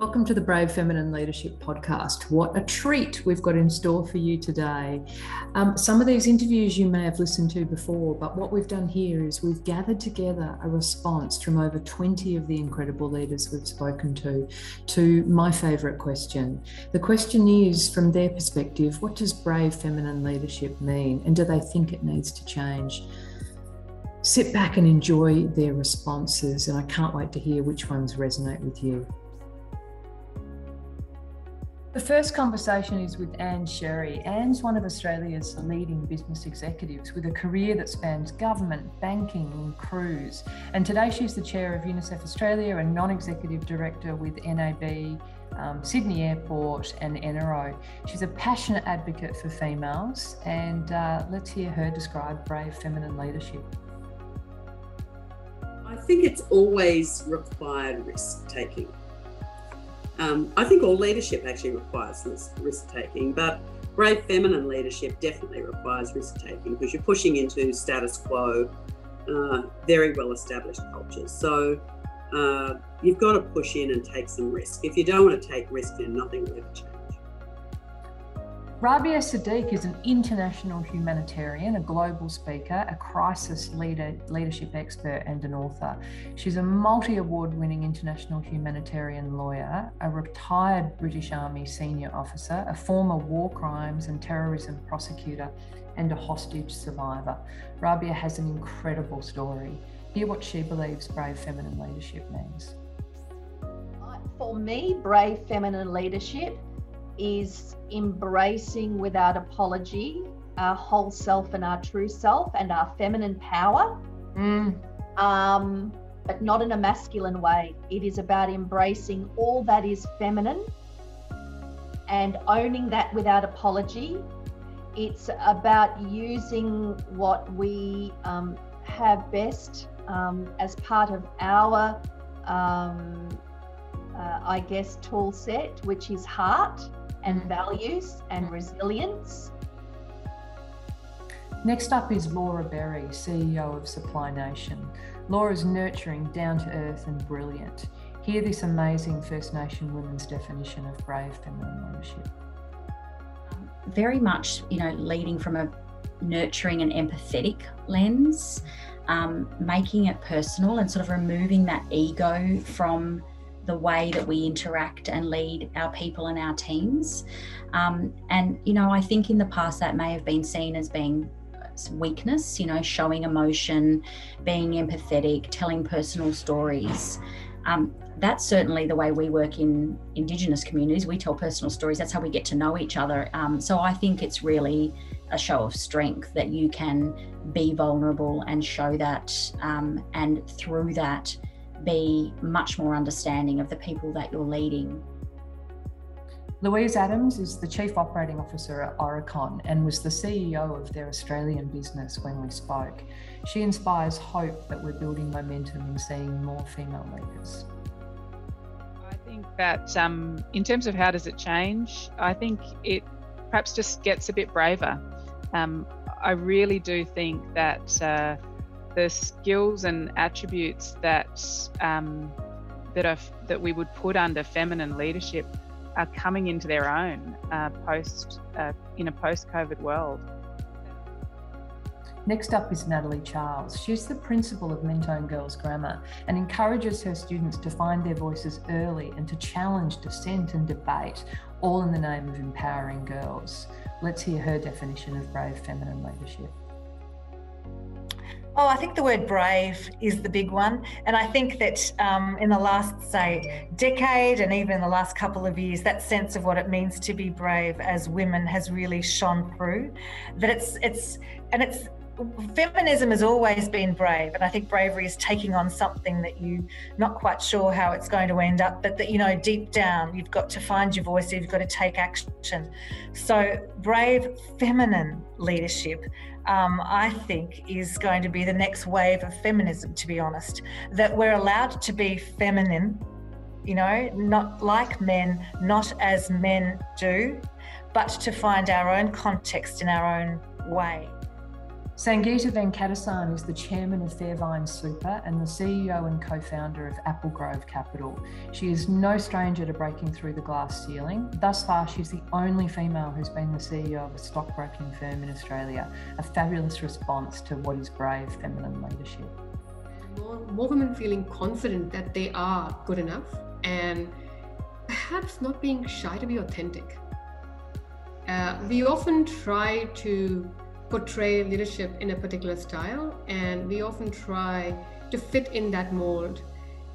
Welcome to the Brave Feminine Leadership Podcast. What a treat we've got in store for you today. Um, some of these interviews you may have listened to before, but what we've done here is we've gathered together a response from over 20 of the incredible leaders we've spoken to to my favourite question. The question is, from their perspective, what does brave feminine leadership mean, and do they think it needs to change? Sit back and enjoy their responses, and I can't wait to hear which ones resonate with you. The first conversation is with Ann Sherry. Ann's one of Australia's leading business executives with a career that spans government, banking, and cruise. And today she's the chair of UNICEF Australia and non executive director with NAB, um, Sydney Airport, and Enero. She's a passionate advocate for females, and uh, let's hear her describe brave feminine leadership. I think it's always required risk taking um, I think all leadership actually requires risk taking, but brave feminine leadership definitely requires risk taking because you're pushing into status quo, uh, very well established cultures. So uh, you've got to push in and take some risk. If you don't want to take risk, then nothing will ever change. Rabia Siddique is an international humanitarian, a global speaker, a crisis leader, leadership expert, and an author. She's a multi award winning international humanitarian lawyer, a retired British Army senior officer, a former war crimes and terrorism prosecutor, and a hostage survivor. Rabia has an incredible story. Hear what she believes brave feminine leadership means. For me, brave feminine leadership is embracing without apology our whole self and our true self and our feminine power. Mm. Um, but not in a masculine way. It is about embracing all that is feminine and owning that without apology. It's about using what we um, have best um, as part of our, um, uh, I guess, tool set, which is heart and values and resilience. Next up is Laura Berry, CEO of Supply Nation. Laura's nurturing, down to earth, and brilliant. Hear this amazing First Nation women's definition of brave feminine leadership. Very much, you know, leading from a nurturing and empathetic lens, um, making it personal and sort of removing that ego from the way that we interact and lead our people and our teams. Um, and, you know, I think in the past that may have been seen as being weakness, you know, showing emotion, being empathetic, telling personal stories. Um, that's certainly the way we work in Indigenous communities. We tell personal stories. That's how we get to know each other. Um, so I think it's really a show of strength that you can be vulnerable and show that, um, and through that, be much more understanding of the people that you're leading. Louise Adams is the Chief Operating Officer at Aurecon and was the CEO of their Australian business when we spoke. She inspires hope that we're building momentum in seeing more female leaders. I think that um, in terms of how does it change, I think it perhaps just gets a bit braver. Um, I really do think that uh, the skills and attributes that um, that are that we would put under feminine leadership are coming into their own uh, post uh, in a post-COVID world. Next up is Natalie Charles. She's the principal of Mentone Girls Grammar and encourages her students to find their voices early and to challenge dissent and debate, all in the name of empowering girls. Let's hear her definition of brave feminine leadership. Oh, I think the word brave is the big one. And I think that um, in the last, say, decade and even in the last couple of years, that sense of what it means to be brave as women has really shone through. That it's, it's, and it's, feminism has always been brave and i think bravery is taking on something that you're not quite sure how it's going to end up but that you know deep down you've got to find your voice you've got to take action so brave feminine leadership um, I think, is going to be the next wave of feminism, to be honest. That we're allowed to be feminine, you know, not like men, not as men do, but to find our own context in our own way. Sangeeta Venkatesan is the chairman of Fairvine Super and the CEO and co founder of Applegrove Capital. She is no stranger to breaking through the glass ceiling. Thus far, she's the only female who's been the CEO of a stockbroking firm in Australia, a fabulous response to what is brave feminine leadership. More, more women feeling confident that they are good enough and perhaps not being shy to be authentic. Uh, we often try to portray leadership in a particular style, and we often try to fit in that mold.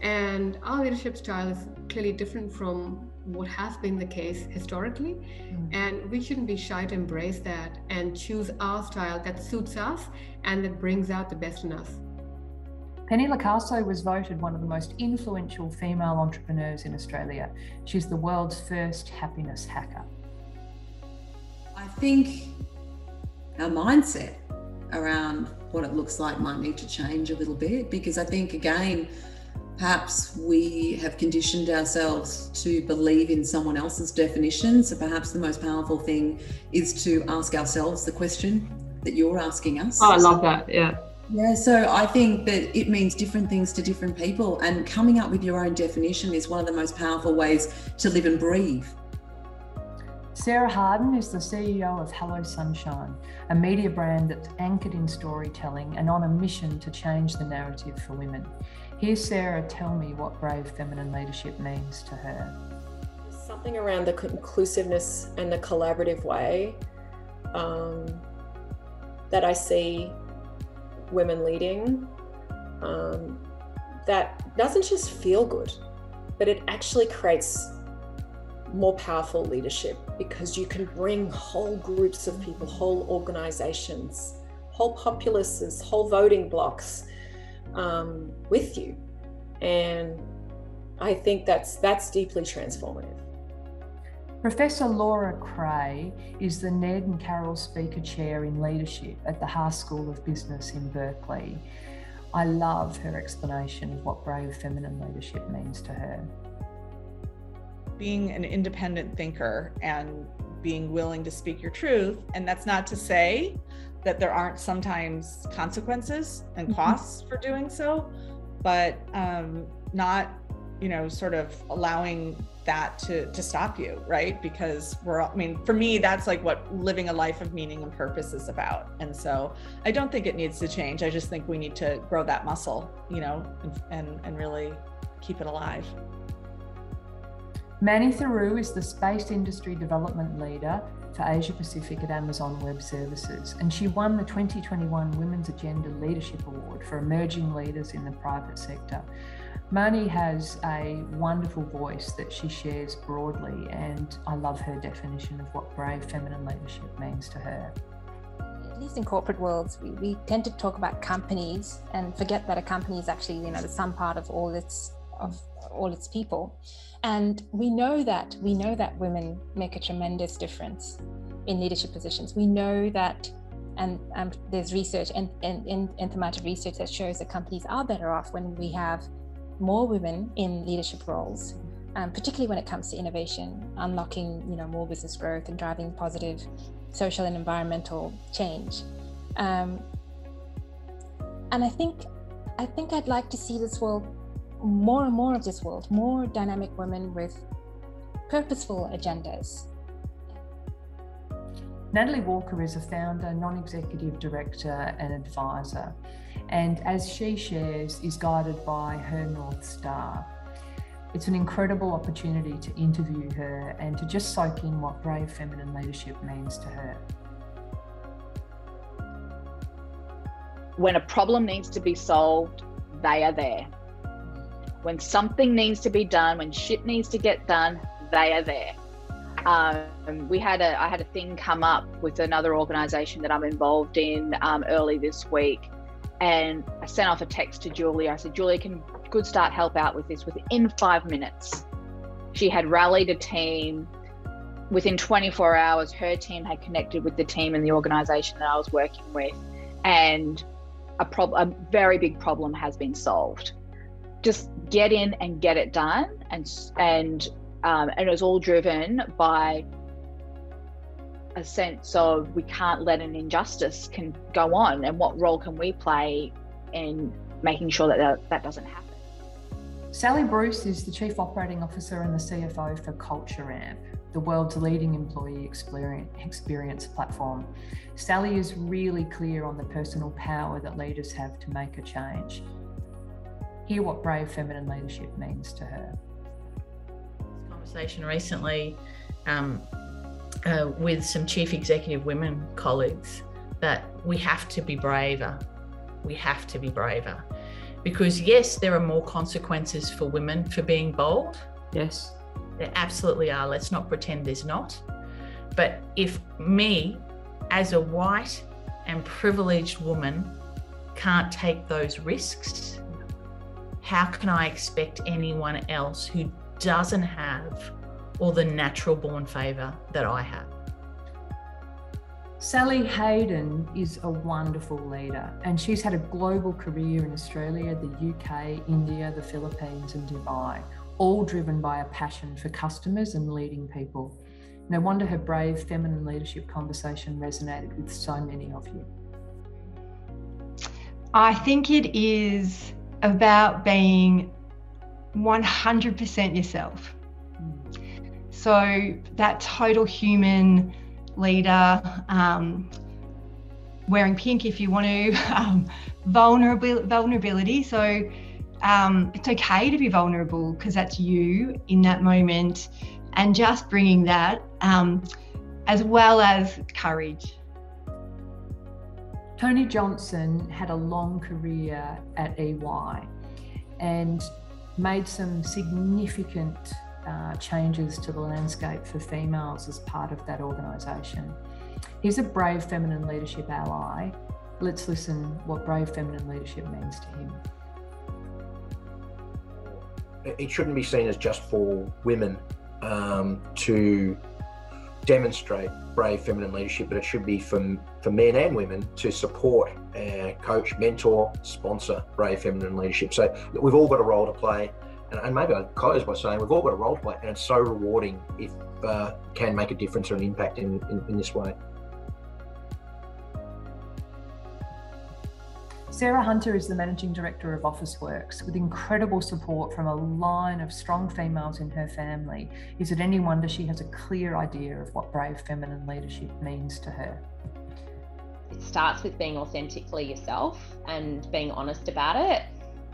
And our leadership style is clearly different from what has been the case historically. Mm. And we shouldn't be shy to embrace that and choose our style that suits us and that brings out the best in us. Penny Locaso was voted one of the most influential female entrepreneurs in Australia. She's the world's first happiness hacker. I think our mindset around what it looks like might need to change a little bit because I think, again, perhaps we have conditioned ourselves to believe in someone else's definition. So perhaps the most powerful thing is to ask ourselves the question that you're asking us. Oh, I love that. Yeah. Yeah, so I think that it means different things to different people, and coming up with your own definition is one of the most powerful ways to live and breathe. Sarah Harden is the CEO of Hello Sunshine, a media brand that's anchored in storytelling and on a mission to change the narrative for women. Here's Sarah tell me what brave feminine leadership means to her. Something around the inclusiveness and the collaborative way um, that I see women leading um, that doesn't just feel good, but it actually creates more powerful leadership because you can bring whole groups of people, whole organizations, whole populaces, whole voting blocks um, with you. And I think that's that's deeply transformative. Professor Laura Kray is the Ned and Carol Spieker Chair in Leadership at the Haas School of Business in Berkeley. I love her explanation of what brave feminine leadership means to her being an independent thinker and being willing to speak your truth. And that's not to say that there aren't sometimes consequences and mm-hmm. costs for doing so, but um, not, you know, sort of allowing that to to stop you, right? Because we're, all, I mean, for me, that's like what living a life of meaning and purpose is about. And so I don't think it needs to change. I just think we need to grow that muscle, you know, and and, and really keep it alive. Mani Thiru is the Space Industry Development Leader for Asia Pacific at Amazon Web Services, and she won the 2021 Women's Agenda Leadership Award for Emerging Leaders in the Private Sector. Mani has a wonderful voice that she shares broadly, and I love her definition of what brave feminine leadership means to her. At least in corporate worlds, we, we tend to talk about companies and forget that a company is actually, you know, the sum part of all its of all its people. And we know that we know that women make a tremendous difference in leadership positions. We know that, and there's research and, and, and informative research that shows that companies are better off when we have more women in leadership roles, um, particularly when it comes to innovation, unlocking you know more business growth and driving positive social and environmental change. Um, and I think I think I'd like to see this world more and more of this world, more dynamic women with purposeful agendas. Natalie Walker is a founder, non executive director, and advisor, and as she shares, is guided by her North Star. It's an incredible opportunity to interview her and to just soak in what brave feminine leadership means to her. When a problem needs to be solved, they are there when something needs to be done, when shit needs to get done, they are there. Um, we had a I had a thing come up with another organisation that I'm involved in um, early this week, and I sent off a text to Julia. I said, Julia, can Goodstart help out with this? Within five minutes, she had rallied a team. Within 24 hours, her team had connected with the team in the organisation that I was working with, and a problem, a very big problem has been solved just get in and get it done and and um, and it was all driven by a sense of we can't let an injustice can go on and what role can we play in making sure that that, that doesn't happen. Sally Bruce is the Chief Operating Officer and the CFO for Culture Amp, the world's leading employee experience platform. Sally is really clear on the personal power that leaders have to make a change. Hear what brave feminine leadership means to her. Conversation recently um, uh, with some chief executive women colleagues that we have to be braver. We have to be braver because yes, there are more consequences for women for being bold. Yes. There absolutely are. Let's not pretend there's not. But if me, as a white and privileged woman, can't take those risks, how can I expect anyone else who doesn't have all the natural born favour that I have? Sally Hayden is a wonderful leader, and she's had a global career in Australia, the UK, India, the Philippines, and Dubai, all driven by a passion for customers and leading people. No wonder her brave feminine leadership conversation resonated with so many of you. I think it is about being 100% yourself. So, that total human leader, um, wearing pink if you want to, um, vulnerability. So um, it's okay to be vulnerable because that's you in that moment, and just bringing that um, as well as courage. Tony Johnson had a long career at EY and made some significant uh, changes to the landscape for females as part of that organisation. He's a brave feminine leadership ally. Let's listen what brave feminine leadership means to him. It shouldn't be seen as just for women um, to demonstrate brave feminine leadership, but it should be for, for men and women to support, uh, coach, mentor, sponsor brave feminine leadership. So we've all got a role to play and, and maybe I'll close by saying we've all got a role to play, and it's so rewarding if uh, can make a difference or an impact in, in, in this way. Sarah Hunter is the Managing Director of Officeworks. With incredible support from a line of strong females in her family, is it any wonder she has a clear idea of what brave feminine leadership means to her? It starts with being authentically yourself and being honest about it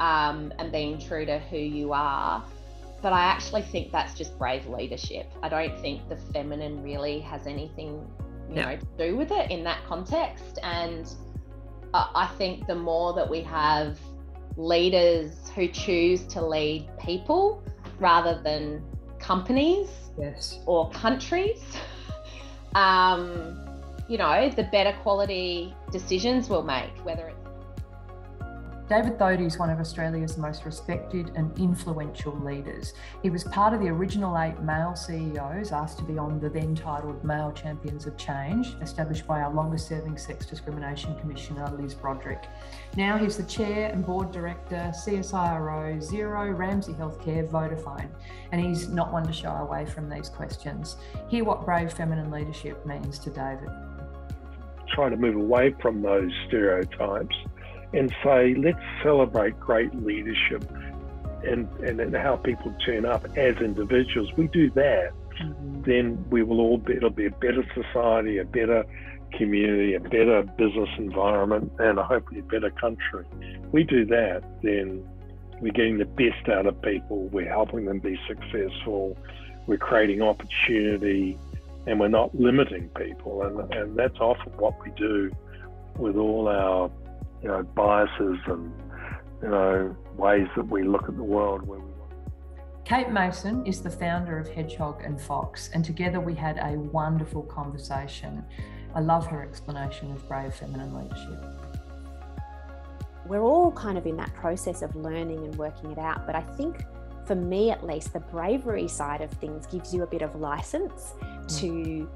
um, and being true to who you are. But I actually think that's just brave leadership. I don't think the feminine really has anything, you yeah. know, to do with it in that context. And I think the more that we have leaders who choose to lead people rather than companies yes. or countries, um, you know, the better quality decisions we'll make, whether it's David Thodey is one of Australia's most respected and influential leaders. He was part of the original eight male CEOs asked to be on the then titled Male Champions of Change, established by our longest serving Sex Discrimination Commissioner, Liz Broderick. Now he's the chair and board director, CSIRO, Xero, Ramsay Healthcare, Vodafone, and he's not one to shy away from these questions. Hear what brave feminine leadership means to David. Try to move away from those stereotypes and say, let's celebrate great leadership and, and, and how people turn up as individuals. We do that, mm-hmm. then we will all be, it'll be a better society, a better community, a better business environment, and hopefully a better country. We do that, then we're getting the best out of people, we're helping them be successful, we're creating opportunity, and we're not limiting people. And, and that's often what we do with all our you know, biases and, you know, ways that we look at the world where we want. Kate Mason is the founder of Hedgehog and Fox, and together we had a wonderful conversation. I love her explanation of brave feminine leadership. We're all kind of in that process of learning and working it out, but I think for me at least, the bravery side of things gives you a bit of license mm. to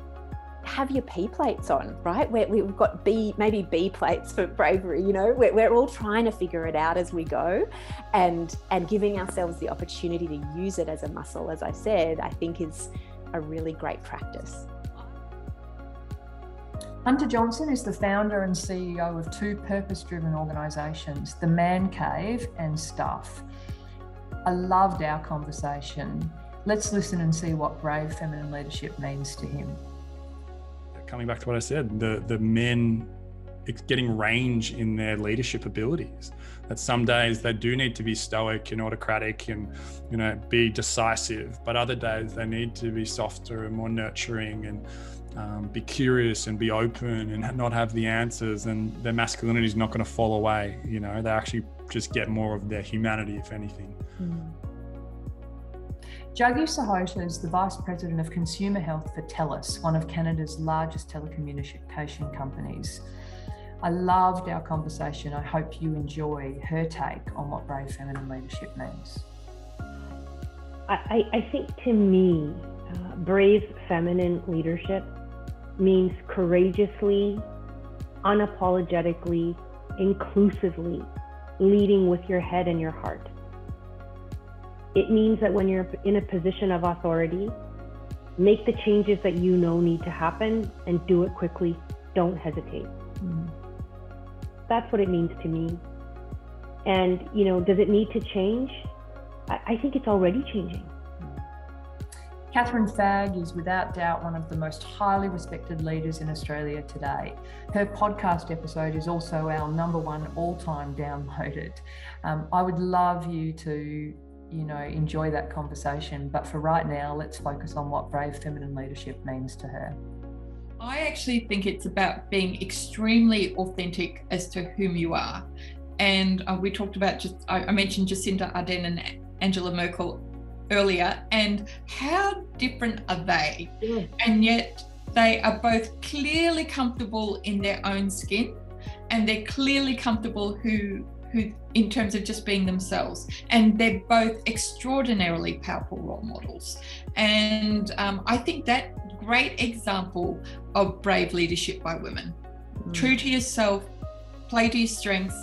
have your P plates on, right? Where we've got B, maybe B plates for bravery, you know, we're, we're all trying to figure it out as we go and, and giving ourselves the opportunity to use it as a muscle, as I said, I think is a really great practice. Hunter Johnson is the founder and CEO of two purpose driven organisations, The Man Cave and Stuff. I loved our conversation. Let's listen and see what brave feminine leadership means to him. Coming back to what I said, the, the men getting range in their leadership abilities. That some days they do need to be stoic and autocratic and you know be decisive, but other days they need to be softer and more nurturing and um, be curious and be open and not have the answers. And their masculinity is not going to fall away. You know, they actually just get more of their humanity, if anything. Mm. Jaggi Sahota is the Vice President of Consumer Health for TELUS, one of Canada's largest telecommunication companies. I loved our conversation. I hope you enjoy her take on what brave feminine leadership means. I, I think to me, uh, brave feminine leadership means courageously, unapologetically, inclusively leading with your head and your heart. It means that when you're in a position of authority, make the changes that you know need to happen and do it quickly. Don't hesitate. Mm. That's what it means to me. And, you know, does it need to change? I, I think it's already changing. Catherine Fagg is without doubt one of the most highly respected leaders in Australia today. Her podcast episode is also our number one all time downloaded. Um, I would love you to, you know, enjoy that conversation. But for right now, let's focus on what brave feminine leadership means to her. I actually think it's about being extremely authentic as to whom you are. And uh, we talked about just, I, I mentioned Jacinda Ardern and Angela Merkel earlier, and how different are they? Yeah. And yet they are both clearly comfortable in their own skin and they're clearly comfortable who who in terms of just being themselves and they're both extraordinarily powerful role models and um, i think that great example of brave leadership by women. Mm. True to yourself, play to your strengths,